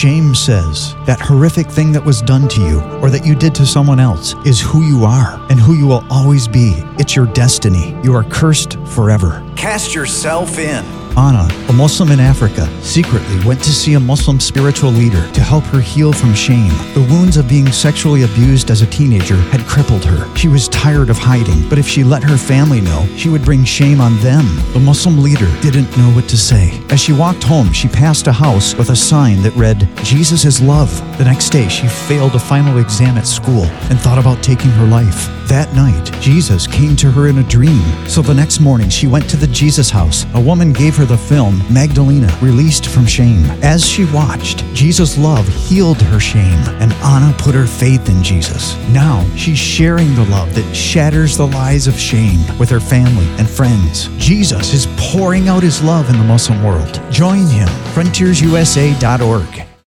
Shame says that horrific thing that was done to you or that you did to someone else is who you are and who you will always be. It's your destiny. You are cursed forever. Cast yourself in. Anna, a Muslim in Africa, secretly went to see a Muslim spiritual leader to help her heal from shame. The wounds of being sexually abused as a teenager had crippled her. She was tired of hiding, but if she let her family know, she would bring shame on them. The Muslim leader didn't know what to say. As she walked home, she passed a house with a sign that read, Jesus is love. The next day, she failed a final exam at school and thought about taking her life. That night, Jesus came to her in a dream. So the next morning, she went to the Jesus house. A woman gave her the film Magdalena, Released from Shame. As she watched, Jesus' love healed her shame, and Anna put her faith in Jesus. Now, she's sharing the love that shatters the lies of shame with her family and friends. Jesus is pouring out his love in the Muslim world. Join him, frontiersusa.org.